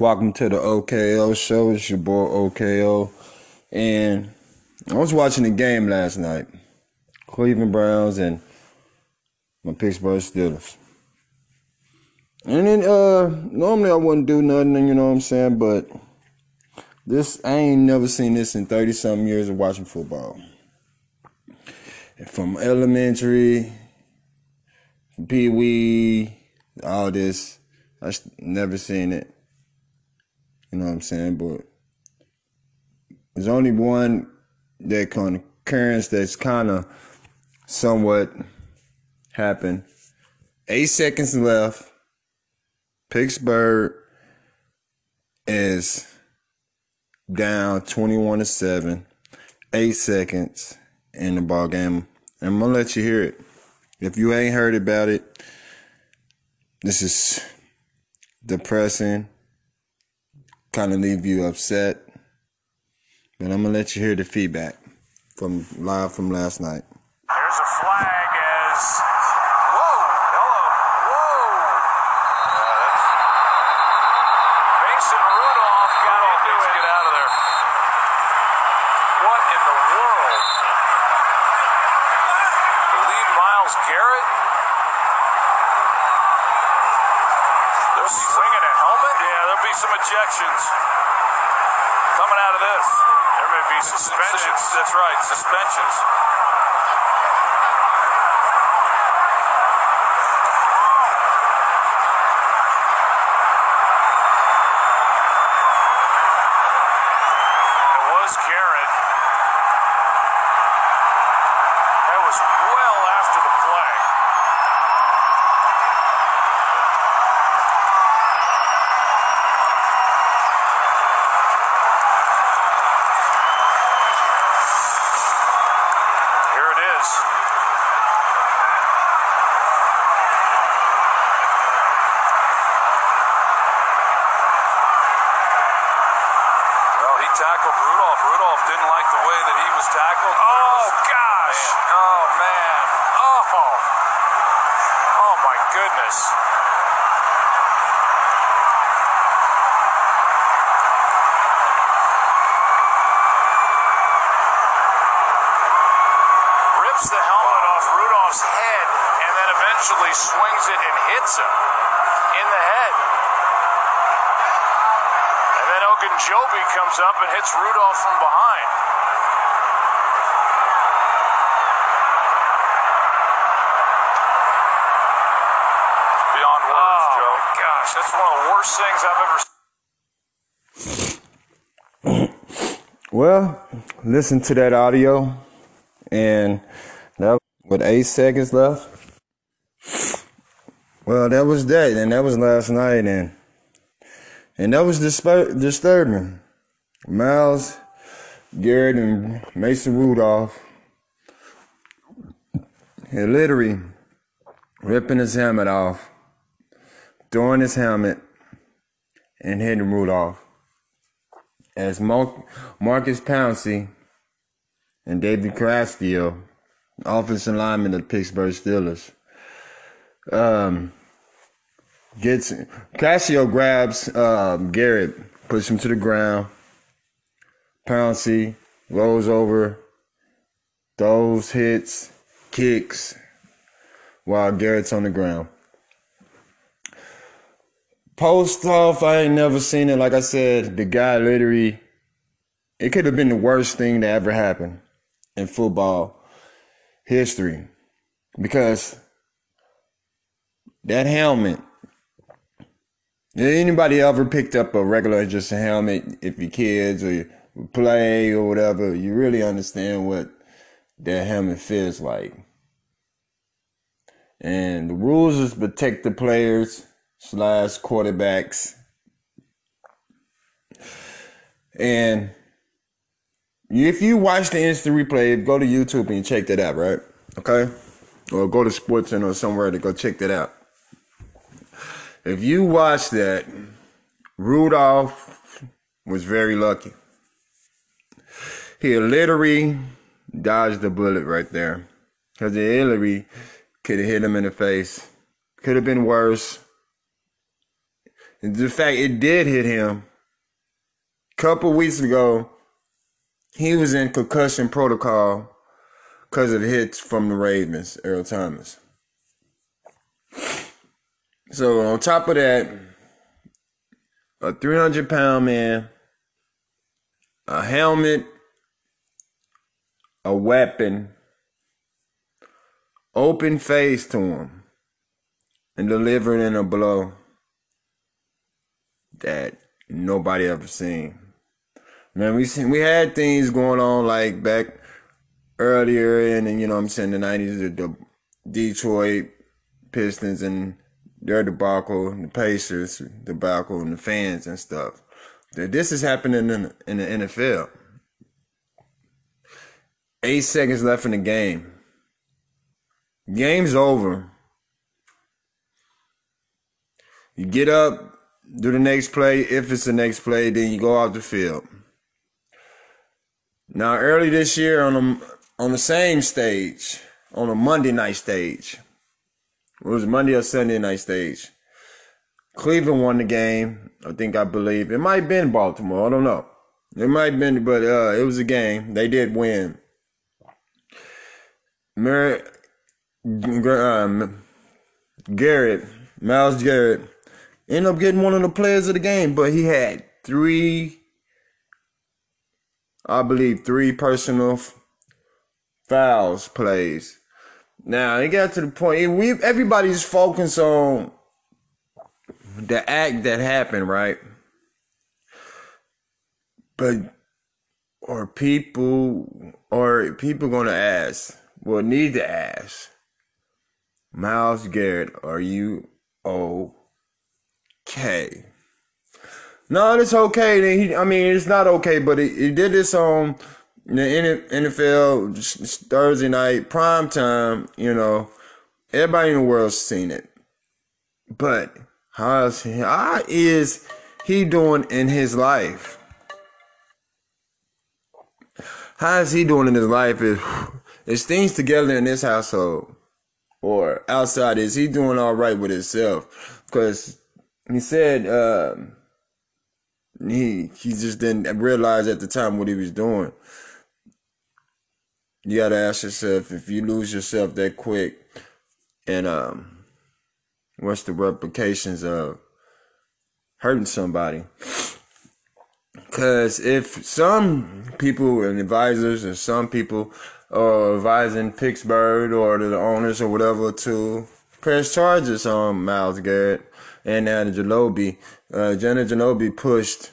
Welcome to the OKO show. It's your boy OKO. And I was watching the game last night. Cleveland Browns and my Pittsburgh Steelers. And then uh normally I wouldn't do nothing, you know what I'm saying, but this I ain't never seen this in 30 something years of watching football. From elementary, Pee Wee, all this. I've never seen it. You know what I'm saying? But there's only one that concurrence that's kind of somewhat happened. Eight seconds left. Pittsburgh is down 21 to 7. Eight seconds in the ball game. I'm gonna let you hear it. If you ain't heard about it, this is depressing kind of leave you upset. But I'm gonna let you hear the feedback from live from last night. There's a flag as be some ejections coming out of this. There may be suspensions. That's right, suspensions. Goodness! Rips the helmet off Rudolph's head and then eventually swings it and hits him in the head. And then Ogunjobi comes up and hits Rudolph from behind. That's one of the worst things I've ever seen. Well, listen to that audio, and that with eight seconds left. Well, that was that, and that was last night, and and that was disturbing. Myles Garrett and Mason Rudolph, he literally ripping his helmet off, throwing his helmet, and hitting Rudolph as Mar- Maurkice Pouncey and David Castillo, offensive lineman of the Pittsburgh Steelers, um, gets Castillo grabs um, Garrett, puts him to the ground. Pouncey rolls over, throws, hits, kicks, while Garrett's on the ground. Post off, I ain't never seen it. Like I said, the guy literally, it could have been the worst thing that ever happened in football history. Because that helmet, anybody ever picked up a regular just a helmet, if your kids or you play or whatever, you really understand what that helmet feels like. And the rules is protect the players slash quarterbacks. And if you watch the instant replay, go to YouTube and check that out, right? Okay? Or go to SportsCenter or somewhere to go check that out. If you watch that, Rudolph was very lucky. He literally dodged the bullet right there. Because the Hillary could have hit him in the face. Could have been worse. The fact it did hit him. Couple weeks ago, he was in concussion protocol because of the hits from the Ravens, Earl Thomas. So on top of that, a 300 pound man, a helmet, a weapon, open face to him, and delivered in a blow that nobody ever seen. Man, we seen, we had things going on like back earlier in, you know I'm saying, the 90s, the Detroit Pistons and their debacle, the Pacers debacle, and the fans and stuff. This is happening in, in the NFL. Eight seconds left in the game. Game's over. You get up, do the next play. If it's the next play, then you go out the field. Now, early this year on the on the same stage, on a Monday night stage, it was Monday or Sunday night stage. Cleveland won the game. I think I believe it might have been Baltimore. I don't know. It might have been, but uh, it was a game. They did win. Mer- um, Garrett, Myles Garrett, ended up getting one of the players of the game, but he had three, I believe, three personal fouls plays. Now it got to the point we everybody's focused on the act that happened, right? But are people are people gonna ask? Well, need to ask. Myles Garrett, are you okay? No, it's okay. He, I mean, it's not okay, but he, he did this on the NFL Thursday night prime time, you know, everybody in the world's seen it. But how is he, how is he doing in his life? How is he doing in his life? Is is things together in this household or outside? Is he doing all right with himself? Because he said uh, he he just didn't realize at the time what he was doing. You gotta ask yourself if you lose yourself that quick and um what's the replications of hurting somebody? Because if some people and advisors and some people are advising Pittsburgh or the owners or whatever to press charges on Miles Garrett and Angelobi, uh, Jenna Ginobili pushed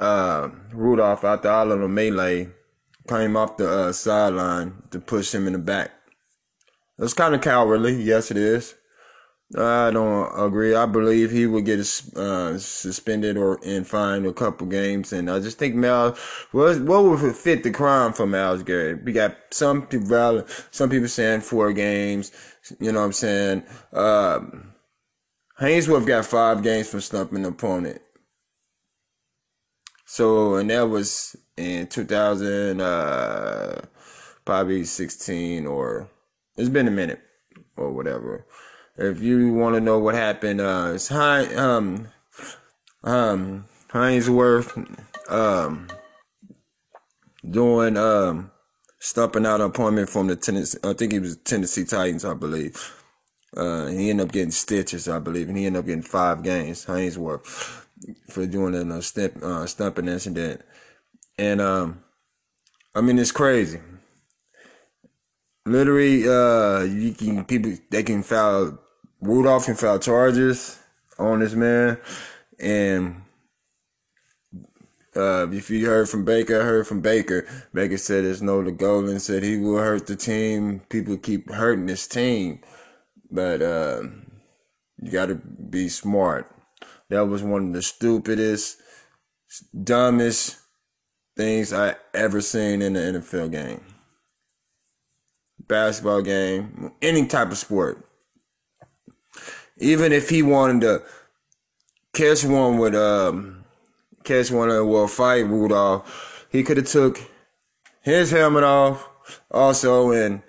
uh, Rudolph out the island of melee came off the uh, sideline to push him in the back. It's kind of cowardly. Yes, it is. I don't agree. I believe he would get uh, suspended or and fined a couple games, and I just think Mal, what what would fit the crime for Myles Garrett? We got some people, some people saying four games. You know what I'm saying? Uh, got five games for stumping an opponent. So, and that was in 2000, uh, probably 16 or it's been a minute or whatever. If you want to know what happened, uh, it's high, um, um, Haynesworth, um, doing, um, stumping out an appointment from the Tennessee, I think he was Tennessee Titans, I believe. Uh, he ended up getting stitches, I believe, and he ended up getting five games, Haynesworth for doing a step uh, stumping incident, and um, I mean it's crazy. Literally, uh, you can people they can file Rudolph can file charges on this man, and uh, if you heard from Baker, I heard from Baker. Baker said it's no goal and said he will hurt the team. People keep hurting this team, but uh, you got to be smart. That was one of the stupidest, dumbest things I ever seen in the NFL game. Basketball game, any type of sport. Even if he wanted to catch one with um catch one of well fight Rudolph, he could have took his helmet off also and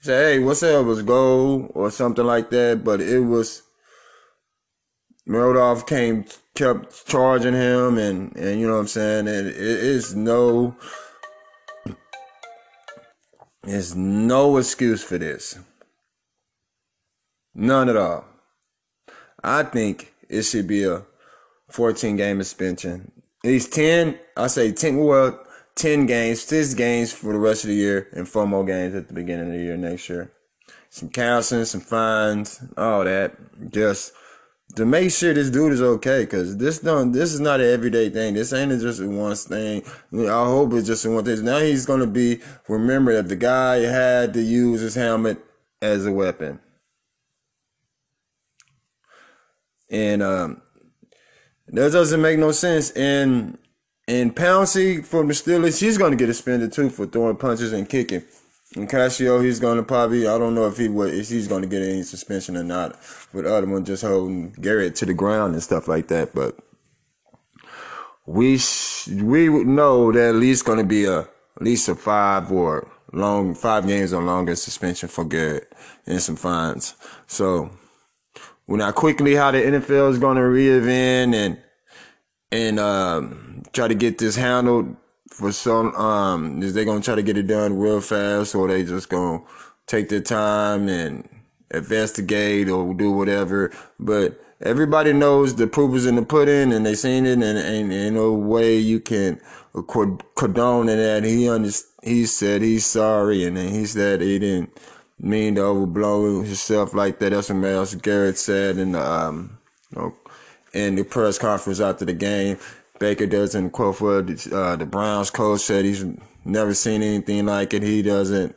say, hey, what's up? It Was gold or something like that, but it was Rudolph came kept charging him, and and you know what I'm saying. And it is no, there's no excuse for this. None at all. I think it should be a 14 game suspension. At least 10, I say 10, well, 10 games, 6 games for the rest of the year, and 4 more games at the beginning of the year next year. Some counseling, some fines, all that. Just to make sure this dude is okay, because this don't, this is not an everyday thing. This ain't just a one thing. I hope it's just one thing. Now he's gonna be remember that the guy had to use his helmet as a weapon. And um, that doesn't make no sense. And and Pouncey from the Steelers, he's gonna get a suspended too for throwing punches and kicking. And he's gonna probably I don't know if he would if he's gonna get any suspension or not. With other one just holding Garrett to the ground and stuff like that. But we sh- we know that at least gonna be a at least a five or long five games or longer suspension for Garrett and some fines. So we know quickly how the NFL is gonna reinvent and and um, try to get this handled for some um is they gonna try to get it done real fast or they just gonna take their time and investigate or do whatever. But everybody knows the proof is in the pudding and they seen it and ain't no way you can condone that he under, he said he's sorry and then he said he didn't mean to overblow himself like that. That's what Myles Garrett said in the um you know, in the press conference after the game Baker doesn't quote for uh, the Browns coach said he's never seen anything like it. He doesn't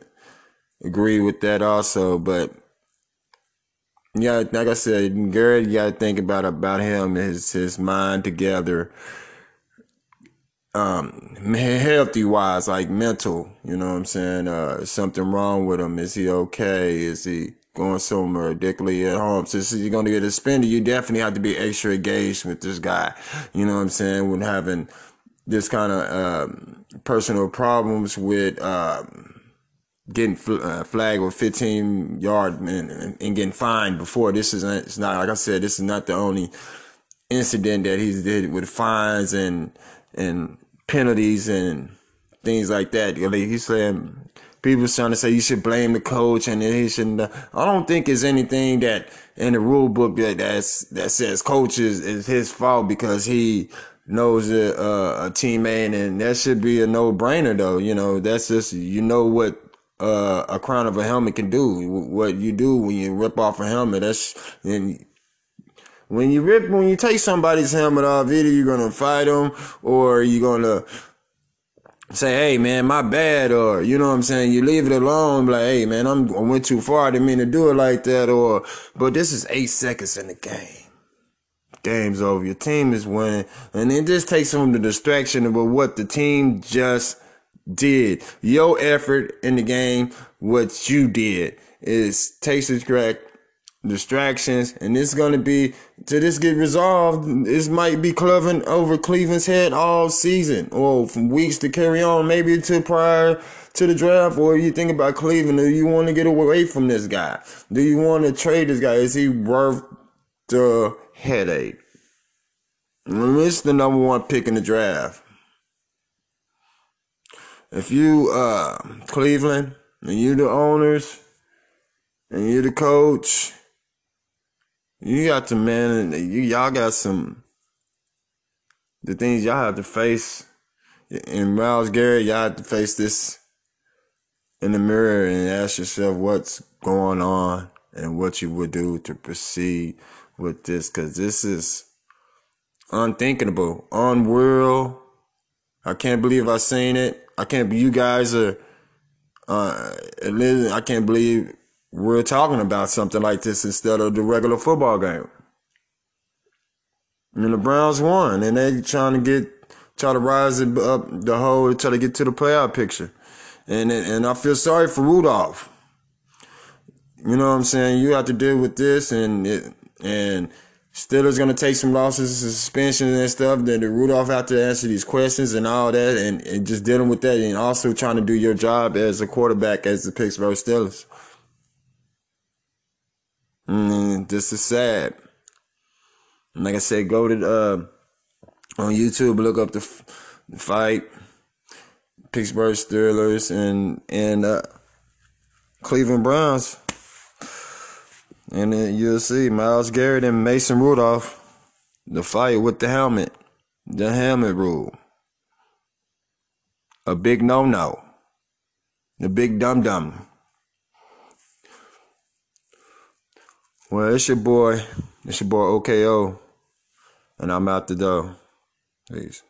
agree with that also, but yeah, like I said, Garrett, you got to think about about him, his his mind together, um, healthy wise, like mental. You know what I'm saying? Uh, something wrong with him? Is he okay? Is he going somewhere ridiculously at home. Since you're going to get suspended, you definitely have to be extra engaged with this guy. You know what I'm saying? When having this kind of um, personal problems with um, getting fl- uh, flagged with 15 yard and, and, getting fined before. This is it's not like I said. This is not the only incident that he's did with fines and and penalties and things like that. He's saying people trying to say you should blame the coach and he shouldn't. I don't think it's anything that in the rule book that that's, that says coach is, is his fault because he knows a, uh, a teammate and that should be a no brainer though. You know, that's just, you know what, uh, a crown of a helmet can do. What you do when you rip off a helmet, that's, and when you rip, when you take somebody's helmet off, either you're gonna fight them or you're gonna say, hey man, my bad, or you know what I'm saying, you leave it alone, like, hey man, I'm I went too far, I didn't mean to do it like that, or but this is eight seconds in the game. Game's over. Your team is winning. And it just takes of the distraction of what the team just did. Your effort in the game, what you did, is takes crack distractions, and it's to be to this get resolved. This might be Cleveland over Cleveland's head all season, or from weeks to carry on, maybe to prior to the draft. Or you think about Cleveland, do you want to get away from this guy? Do you want to trade this guy? Is he worth the headache? It's the number one pick in the draft. If you uh Cleveland and you the owners and you the coach you got to man, you y'all got some the things y'all have to face. In Myles Garrett, y'all have to face this in the mirror and ask yourself what's going on and what you would do to proceed with this, because this is unthinkable, unreal. I can't believe I seen it. I can't. You guys are. Uh, I can't believe we're talking about something like this instead of the regular football game. And the Browns won, and they trying to get try to rise up the whole, try to get to the playoff picture. And and I feel sorry for Rudolph. You know what I'm saying? You have to deal with this, and it, and Steelers gonna take some losses, and suspensions and stuff. Then the Rudolph have to answer these questions and all that, and, and just dealing with that, and also trying to do your job as a quarterback as the Pittsburgh Steelers. Mm, this is sad. like I said, go to uh, on YouTube, look up the, f- the fight, Pittsburgh Steelers and and uh, Cleveland Browns, and then you'll see Myles Garrett and Mason Rudolph, the fight with the helmet, the helmet rule, a big no no, the big dum dum. Well, it's your boy. It's your boy OKO. And I'm out the door. Peace.